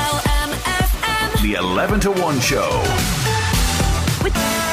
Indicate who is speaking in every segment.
Speaker 1: LMFM.
Speaker 2: The 11 to 1 show.
Speaker 1: With.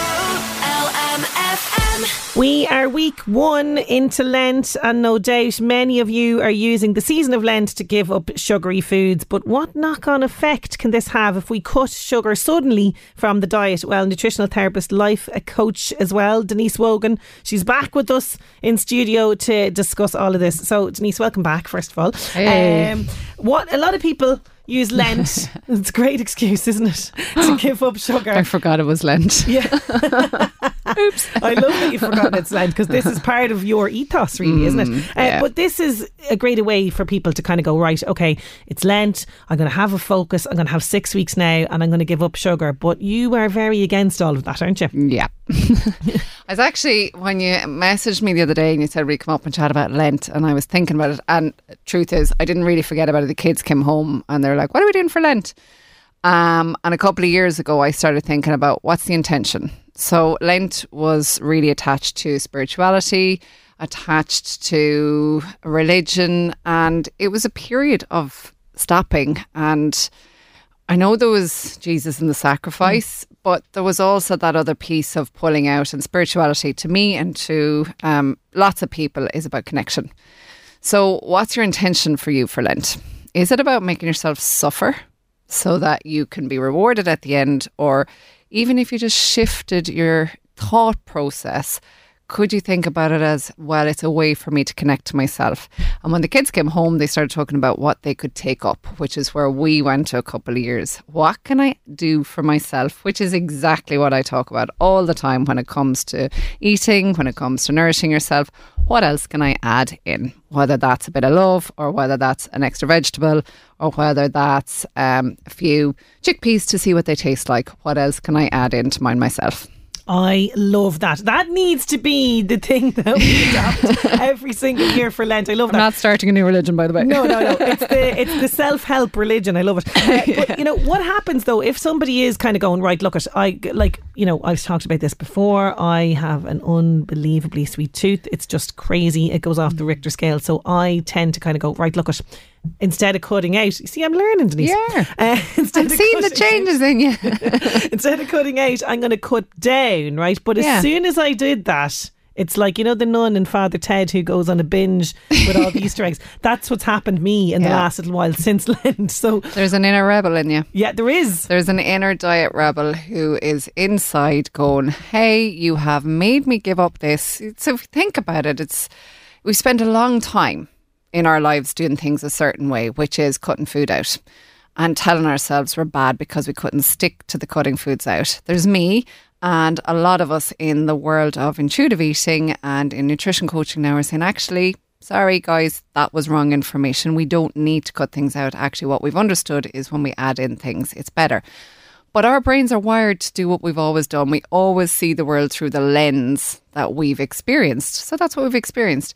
Speaker 3: We are week one into Lent, and no doubt many of you are using the season of Lent to give up sugary foods. But what knock on effect can this have if we cut sugar suddenly from the diet? Well, nutritional therapist, life a coach as well, Denise Wogan, she's back with us in studio to discuss all of this. So, Denise, welcome back, first of all.
Speaker 4: Hey.
Speaker 3: Um, what a lot of people use Lent, it's a great excuse, isn't it, to give up sugar.
Speaker 4: I forgot it was Lent.
Speaker 3: Yeah. Oops. I love that you've forgotten it's Lent because this is part of your ethos, really, isn't it? Uh,
Speaker 4: Mm, yeah.
Speaker 3: But this is a great way for people to kind of go, right, okay, it's Lent. I'm going to have a focus. I'm going to have six weeks now and I'm going to give up sugar. But you are very against all of that, aren't you?
Speaker 4: Yeah. I was actually, when you messaged me the other day and you said we'd come up and chat about Lent, and I was thinking about it. And truth is, I didn't really forget about it. The kids came home and they're like, What are we doing for Lent? Um, and a couple of years ago, I started thinking about what's the intention. So Lent was really attached to spirituality, attached to religion, and it was a period of stopping. And I know there was Jesus in the sacrifice, but there was also that other piece of pulling out. And spirituality, to me and to um, lots of people, is about connection. So, what's your intention for you for Lent? Is it about making yourself suffer so that you can be rewarded at the end? Or even if you just shifted your thought process, could you think about it as, well, it's a way for me to connect to myself? And when the kids came home, they started talking about what they could take up, which is where we went to a couple of years. What can I do for myself? Which is exactly what I talk about all the time when it comes to eating, when it comes to nourishing yourself. What else can I add in? Whether that's a bit of love, or whether that's an extra vegetable, or whether that's um, a few chickpeas to see what they taste like. What else can I add in to mind myself?
Speaker 3: I love that. That needs to be the thing that we adopt every single year for Lent. I love
Speaker 4: I'm
Speaker 3: that.
Speaker 4: not starting a new religion, by the way.
Speaker 3: No, no, no. It's the it's the self help religion. I love it. Uh, But you know what happens though if somebody is kind of going right? Look, at I like you know I've talked about this before. I have an unbelievably sweet tooth. It's just crazy. It goes off the Richter scale. So I tend to kind of go right. Look at instead of cutting out. You see, I'm learning, Denise.
Speaker 4: Yeah.
Speaker 3: Uh, instead
Speaker 4: I'm
Speaker 3: of
Speaker 4: seeing the
Speaker 3: cutting out-
Speaker 4: changes in you.
Speaker 3: instead of cutting out, I'm going to cut down, right? But as
Speaker 4: Yeah.
Speaker 3: soon as I did that, it's like, you know, the nun in Father Ted who goes on a binge with all the Easter eggs. That's what's happened to me in the last little while since Lent. So,
Speaker 4: There's an inner rebel in you.
Speaker 3: yeah, there is.
Speaker 4: There's an inner diet rebel who is inside going, Hey, you have made me give up this. So if you think about it, it's we spend a long time in our lives doing things a certain way, which is cutting food out and telling ourselves we're bad because we couldn't stick to the cutting foods out. There's me and a lot of us in the world of intuitive eating and in nutrition coaching now are saying, actually, sorry guys, that was wrong information. We don't need to cut things out. Actually, what we've understood is when we add in things, it's better. But our brains are wired to do what we've always done. We always see the world through the lens that we've experienced. So that's what we've experienced.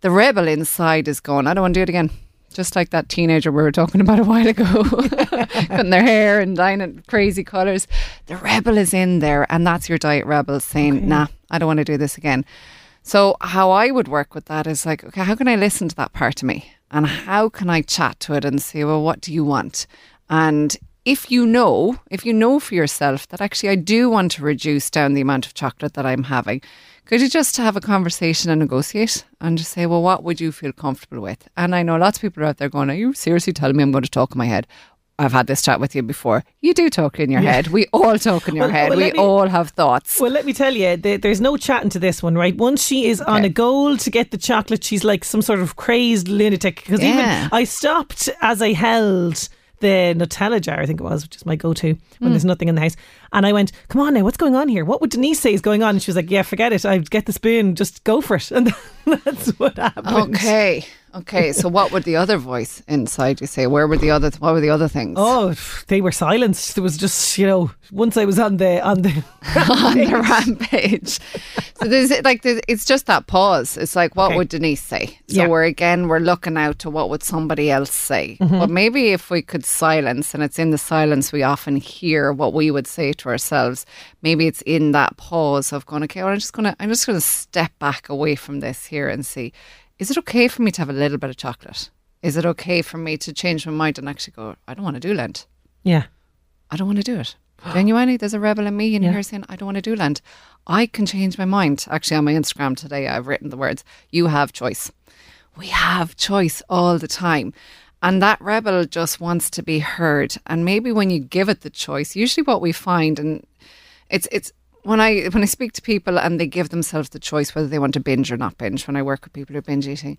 Speaker 4: The rebel inside is going, I don't want to do it again. Just like that teenager we were talking about a while ago, cutting their hair and dyeing it crazy colours. The rebel is in there, and that's your diet rebel saying, nah, I don't want to do this again. So, how I would work with that is like, okay, how can I listen to that part of me? And how can I chat to it and say, well, what do you want? And if you know, if you know for yourself that actually I do want to reduce down the amount of chocolate that I'm having, Could you just have a conversation and negotiate and just say, well, what would you feel comfortable with? And I know lots of people are out there going, are you seriously telling me I'm going to talk in my head? I've had this chat with you before. You do talk in your head. We all talk in your
Speaker 3: Well-
Speaker 4: head.
Speaker 3: well,
Speaker 4: we
Speaker 3: me-
Speaker 4: all have thoughts.
Speaker 3: Well, let me tell you, th- there's no chatting to this one, right? Once she is on a goal to get the chocolate, she's like some sort of crazed lunatic. Because
Speaker 4: Yeah.
Speaker 3: even I stopped as I held the Nutella jar, I think it was, which is my go to when
Speaker 4: Hmm.
Speaker 3: there's nothing in the house. And I went, come on now, what's going on here? What would Denise say is going on? And she was like, yeah, forget it. I get the spoon, just go for it. And that's what happened.
Speaker 4: Okay. Okay. So what would the other voice inside you say? Where were the other what were the other things?
Speaker 3: Oh, they were silenced. There was just, you know, once I was on the on the
Speaker 4: on the rampage. So there's like there's, it's just that pause. It's like what
Speaker 3: Okay.
Speaker 4: would Denise say? So
Speaker 3: Yeah.
Speaker 4: we're again we're looking out to what would somebody else say.
Speaker 3: Mm-hmm.
Speaker 4: But maybe if we could silence, and it's in the silence we often hear what we would say to ourselves. Maybe it's in that pause of going, okay, well, I'm just gonna I'm just gonna step back away from this here and see, is it okay for me to have a little bit of chocolate? Is it okay for me to change my mind and actually go, I don't want to do Lent.
Speaker 3: Yeah.
Speaker 4: I don't want to do it. Genuinely, there's a rebel in me in
Speaker 3: Yeah.
Speaker 4: here saying, I don't want to do Lent. I can change my mind. Actually, on my Instagram today, I've written the words, you have choice. We have choice all the time. And that rebel just wants to be heard. And maybe when you give it the choice, usually what we find, and it's, it's, when I when I speak to people and they give themselves the choice whether they want to binge or not binge, when I work with people who are binge eating,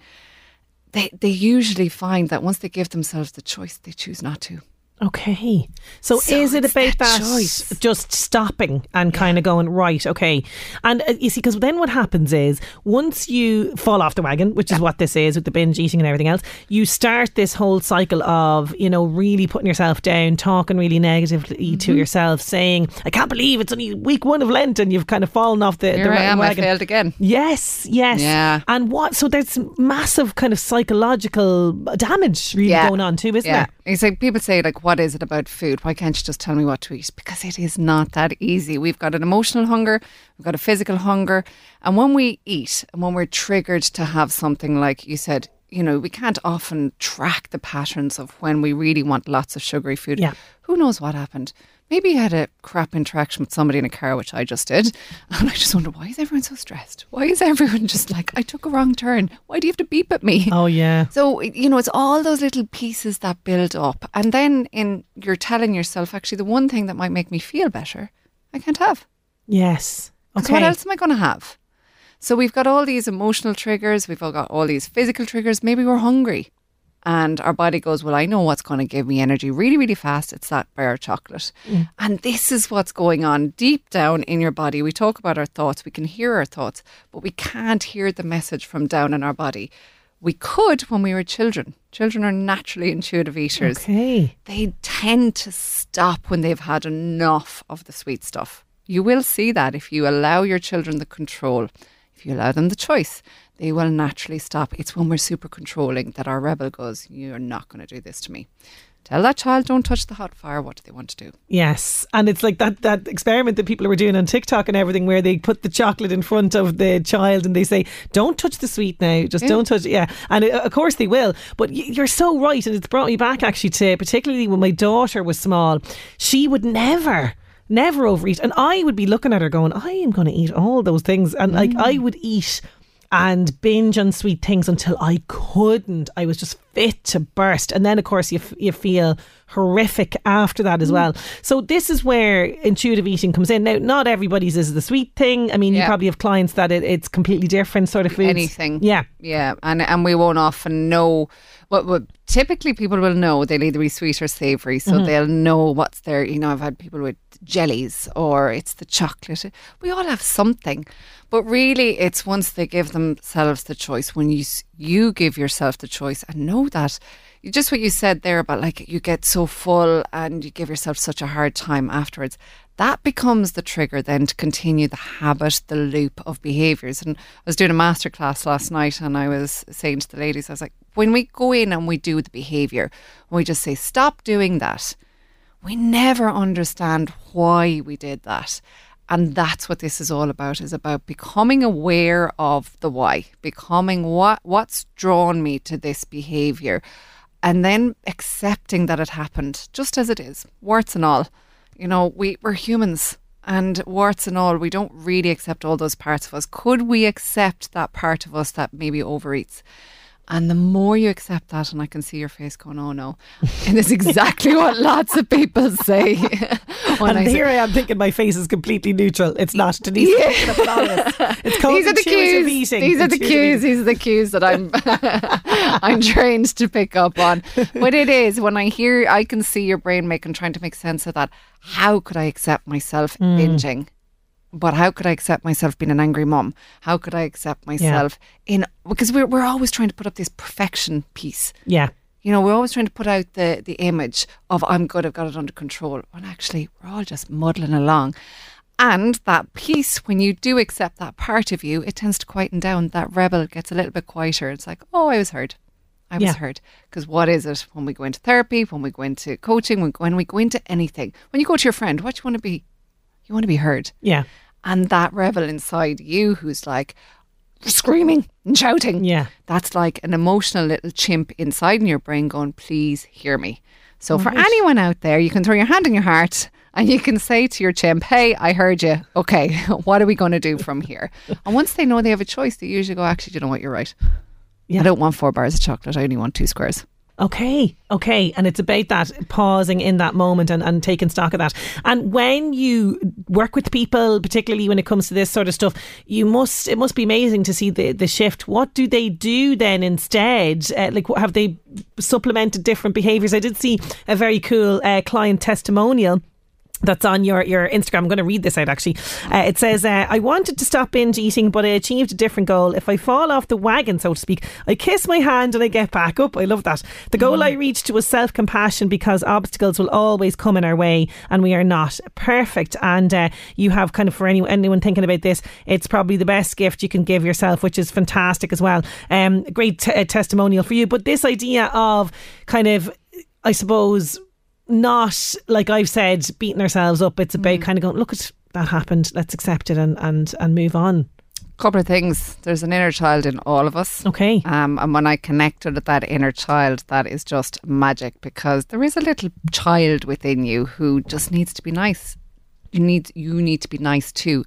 Speaker 4: they they usually find that once they give themselves the choice, they choose not to.
Speaker 3: Okay. So,
Speaker 4: So
Speaker 3: is it about
Speaker 4: that
Speaker 3: that,
Speaker 4: choice.
Speaker 3: just stopping and kind of going, right, okay. And uh, you see, because then what happens is once you fall off the wagon, which is what this is with the binge eating and everything else, you start this whole cycle of, you know, really putting yourself down, talking really negatively
Speaker 4: Mm-hmm.
Speaker 3: to yourself, saying, I can't believe it's only week one of Lent and you've kind of fallen off the,
Speaker 4: Here
Speaker 3: the
Speaker 4: I am, I
Speaker 3: wagon.
Speaker 4: failed again.
Speaker 3: Yes, yes.
Speaker 4: Yeah.
Speaker 3: And what, so there's massive kind of psychological damage really going on too, isn't
Speaker 4: yeah.
Speaker 3: there?
Speaker 4: It's like people say, like, what is it about food? Why can't you just tell me what to eat? Because it is not that easy. We've got an emotional hunger, we've got a physical hunger. And when we eat and when we're triggered to have something like you said, you know, we can't often track the patterns of when we really want lots of sugary food.
Speaker 3: Yeah.
Speaker 4: Who knows what happened? Maybe you had a crap interaction with somebody in a car, which I just did. And I just wonder, why is everyone so stressed? Why is everyone just like, I took a wrong turn? Why do you have to beep at me?
Speaker 3: Oh, yeah.
Speaker 4: So, you know, it's all those little pieces that build up. And then in you're telling yourself, actually, the one thing that might make me feel better, I can't have.
Speaker 3: Yes. Okay.
Speaker 4: what else am I going to have? So we've got all these emotional triggers, we've all got all these physical triggers. Maybe we're hungry. And our body goes, Well, I know what's going to give me energy really, really fast. It's that bar of chocolate. Mm. And this is what's going on deep down in your body. We talk about our thoughts, we can hear our thoughts, but we can't hear the message from down in our body. We could when we were children. Children are naturally intuitive eaters
Speaker 3: Okay.
Speaker 4: they tend to stop when they've had enough of the sweet stuff. You will see that if you allow your children the control, if you allow them the choice, they will naturally stop. It's when we're super controlling that our rebel goes, You're not going to do this to me. Tell that child, don't touch the hot fire. What do they want to do?
Speaker 3: Yes, and it's like that that experiment that people were doing on TikTok and everything, where they put the chocolate in front of the child and they say, "Don't touch the sweet now, just don't touch." it." Yeah, and uh, of course they will. But you're so right, and it's brought me back actually to particularly when my daughter was small. She would never. Never overeat, and I would be looking at her going, "I am going to eat all those things," and like I would eat and binge on sweet things until I couldn't. I was just fit to burst. And then, of course, you, f- you feel horrific after that
Speaker 4: Mm.
Speaker 3: as well. So, this is where intuitive eating comes in. Now, not everybody's is the sweet thing. I mean, you probably have clients that it, it's completely different sort of foods.
Speaker 4: Anything.
Speaker 3: Yeah.
Speaker 4: Yeah, and and we won't often know what. what typically, people will know they'll either be sweet or savoury, so
Speaker 3: Mm-hmm.
Speaker 4: they'll know what's there. You know, I've had people with jellies or it's the chocolate. We all have something, but really, it's once they give themselves the choice. When you you give yourself the choice and know that. Just what you said there about like you get so full and you give yourself such a hard time afterwards that becomes the trigger then to continue the habit, the loop of behaviours. And I was doing a masterclass last night and I was saying to the ladies, I was like, when we go in and we do the behaviour, we just say, stop doing that, we never understand why we did that. And that's what this is all about, is about becoming aware of the why, becoming what what's drawn me to this behaviour, and then accepting that it happened just as it is, warts and all. You know, we, we're humans. And warts and all, we don't really accept all those parts of us. Could we accept that part of us that maybe overeats? And the more you accept that, and I can see your face going, oh no. And it's exactly what lots of people say. when
Speaker 3: and
Speaker 4: I say-
Speaker 3: here I am thinking my face is completely neutral. It's not. Denise,
Speaker 4: yeah.
Speaker 3: it's called
Speaker 4: these are the cues.
Speaker 3: eating.
Speaker 4: These are the cues. These are the cues that I'm I'm trained to pick up on. But it is when I hear, I can see your brain making trying to make sense of that. How could I accept myself
Speaker 3: Mm.
Speaker 4: binging? But how could I accept myself being an angry mom? How could I accept myself in because we're we're always trying to put up this perfection piece.
Speaker 3: Yeah.
Speaker 4: You know, we're always trying to put out the the image of I'm good, I've got it under control. When actually we're all just muddling along. And that piece, when you do accept that part of you, it tends to quieten down. That rebel gets a little bit quieter. It's like, oh, I was heard. I was
Speaker 3: Yeah.
Speaker 4: heard. Because what is it when we go into therapy, when we go into coaching, when, when we go into anything? When you go to your friend, what do you want to be? You want to be heard.
Speaker 3: Yeah.
Speaker 4: And that rebel inside you who's like screaming and shouting.
Speaker 3: Yeah.
Speaker 4: That's like an emotional little chimp inside in your brain going, please hear me. So for anyone out there, you can throw your hand in your heart and you can say to your chimp, hey, I heard you. Okay, what are we going to do from here? And once they know they have a choice, they usually go, actually, you know what? You're right.
Speaker 3: Yeah.
Speaker 4: I don't want four bars of chocolate. I only want two squares.
Speaker 3: Okay, okay. And it's about that pausing in that moment and, and taking stock of that. And when you work with people, particularly when it comes to this sort of stuff, you must, it must be amazing to see the, the shift. What do they do then instead? Uh, like, have they supplemented different behaviours? I did see a very cool uh, client testimonial that's on your, your Instagram. I'm going to read this out actually. Uh, it says, uh, I wanted to stop binge eating, but I achieved a different goal. If I fall off the wagon, so to speak, I kiss my hand and I get back up. I love that. The goal I reached was self compassion because obstacles will always come in our way and we are not perfect. And uh, you have kind of, for anyone, anyone thinking about this, it's probably the best gift you can give yourself, which is fantastic as well. Um, great t- testimonial for you. But this idea of kind of, I suppose, not like I've said, beating ourselves up. It's about kind of going, look at that happened. Let's accept it and and and move on.
Speaker 4: Couple of things. There's an inner child in all of us.
Speaker 3: Okay.
Speaker 4: Um, and when I connected with that inner child, that is just magic because there is a little child within you who just needs to be nice. You need you need to be nice too.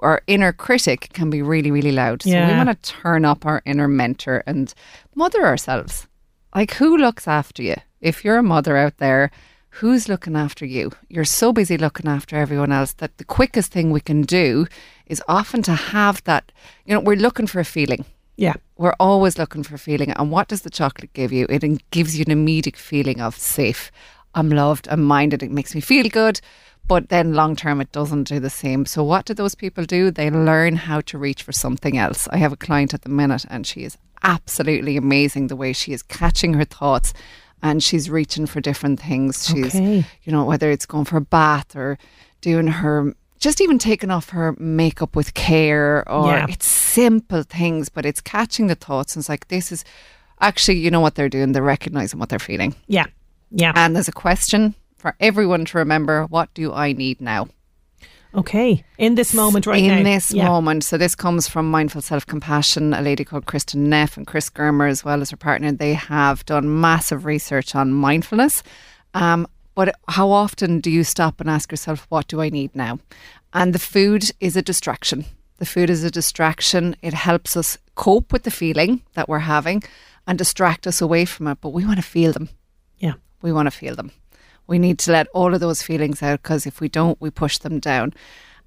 Speaker 4: Our inner critic can be really really loud, so we want to turn up our inner mentor and mother ourselves. Like who looks after you? If you're a mother out there, who's looking after you? You're so busy looking after everyone else that the quickest thing we can do is often to have that. You know, we're looking for a feeling.
Speaker 3: Yeah.
Speaker 4: We're always looking for a feeling. And what does the chocolate give you? It gives you an immediate feeling of safe. I'm loved, I'm minded, it makes me feel good. But then long term, it doesn't do the same. So, what do those people do? They learn how to reach for something else. I have a client at the minute, and she is absolutely amazing the way she is catching her thoughts and she's reaching for different things. She's,
Speaker 3: Okay.
Speaker 4: you know, whether it's going for a bath or doing her, just even taking off her makeup with care or
Speaker 3: Yeah.
Speaker 4: it's simple things, but it's catching the thoughts. And it's like, this is actually, you know what they're doing? They're recognizing what they're feeling.
Speaker 3: Yeah. Yeah.
Speaker 4: And there's a question for everyone to remember what do I need now?
Speaker 3: Okay. In this moment right
Speaker 4: in
Speaker 3: now.
Speaker 4: In this
Speaker 3: yeah.
Speaker 4: moment. So this comes from Mindful Self Compassion, a lady called Kristin Neff and Chris Germer, as well as her partner. They have done massive research on mindfulness. Um, but how often do you stop and ask yourself, what do I need now? And the food is a distraction. The food is a distraction. It helps us cope with the feeling that we're having and distract us away from it. But we want to feel them.
Speaker 3: Yeah.
Speaker 4: We want to feel them. We need to let all of those feelings out because if we don't, we push them down.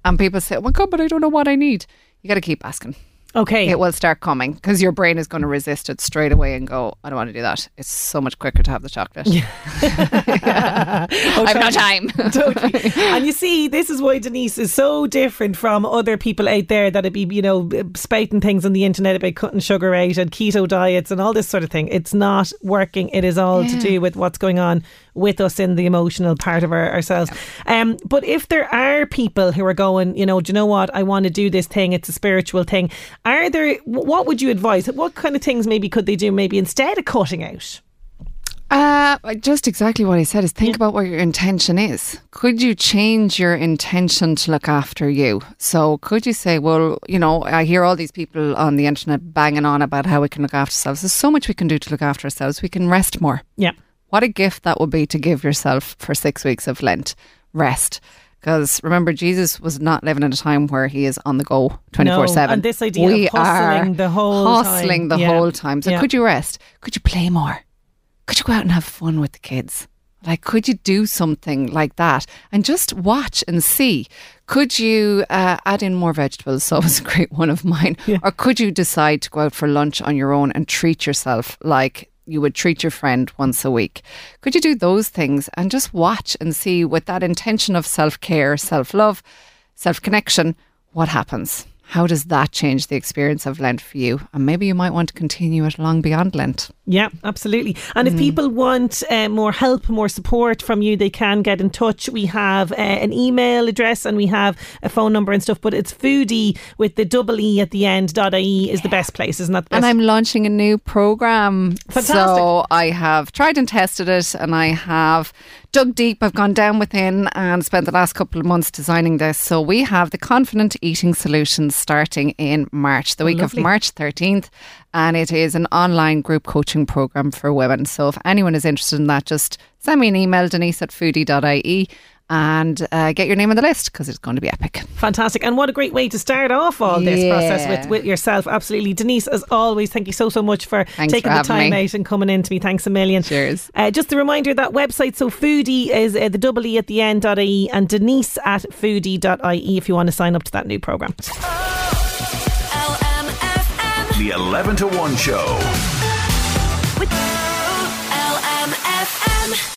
Speaker 4: And people say, oh my God, but I don't know what I need. You got to keep asking.
Speaker 3: Okay.
Speaker 4: It will start coming because your brain is going to resist it straight away and go, I don't want to do that. It's so much quicker to have the chocolate. I have no time.
Speaker 3: totally. And you see, this is why Denise is so different from other people out there that'd be, you know, spouting things on the internet about cutting sugar out and keto diets and all this sort of thing. It's not working. It is all to do with what's going on with us in the emotional part of our, ourselves. Um, but if there are people who are going, you know, do you know what? I want to do this thing. It's a spiritual thing. Are there? What would you advise? What kind of things maybe could they do? Maybe instead of cutting out.
Speaker 4: Uh, just exactly what I said is think about what your intention is. Could you change your intention to look after you? So could you say, well, you know, I hear all these people on the internet banging on about how we can look after ourselves. There's so much we can do to look after ourselves. We can rest more.
Speaker 3: Yeah.
Speaker 4: What a gift that would be to give yourself for six weeks of Lent. Rest. Because remember, Jesus was not living in a time where he is on the go 24
Speaker 3: No,
Speaker 4: 7.
Speaker 3: and this idea of
Speaker 4: we
Speaker 3: hustling
Speaker 4: are
Speaker 3: the whole time.
Speaker 4: hustling the
Speaker 3: Yeah.
Speaker 4: whole time. So
Speaker 3: Yeah.
Speaker 4: could you rest? Could you play more? Could you go out and have fun with the kids? Like, could you do something like that and just watch and see? Could you uh, add in more vegetables? So was a great one of mine. Or could you decide to go out for lunch on your own and treat yourself like you would treat your friend once a week? Could you do those things and just watch and see with that intention of self care, self love, self connection, what happens? How does that change the experience of Lent for you? And maybe you might want to continue it long beyond Lent.
Speaker 3: Yeah, absolutely. And
Speaker 4: Mm.
Speaker 3: if people want uh, more help, more support from you, they can get in touch. We have uh, an email address and we have a phone number and stuff, but it's foodie with the double E at the end, dot IE is the best place, isn't that the
Speaker 4: And? I'm launching a new program.
Speaker 3: Fantastic.
Speaker 4: So I have tried and tested it and I have dug deep. I've gone down within and spent the last couple of months designing this. So we have the Confident Eating Solutions starting in March, the week
Speaker 3: lovely.
Speaker 4: of March 13th. And it is an online group coaching program for women. So if anyone is interested in that, just send me an email, denise at foodie.ie, and uh, get your name on the list because it's going to be epic.
Speaker 3: Fantastic. And what a great way to start off all this process with, with yourself. Absolutely. Denise, as always, thank you so, so much for
Speaker 4: Thanks
Speaker 3: taking
Speaker 4: for
Speaker 3: the time
Speaker 4: me.
Speaker 3: out and coming in to me. Thanks a million.
Speaker 4: Cheers.
Speaker 3: Uh, just a reminder that website, so foodie is uh, the double E at the end dot IE and Denise at foodie.ie if you want to sign up to that new programme.
Speaker 1: LMFM.
Speaker 2: The 11 to 1 show.
Speaker 1: With LMFM.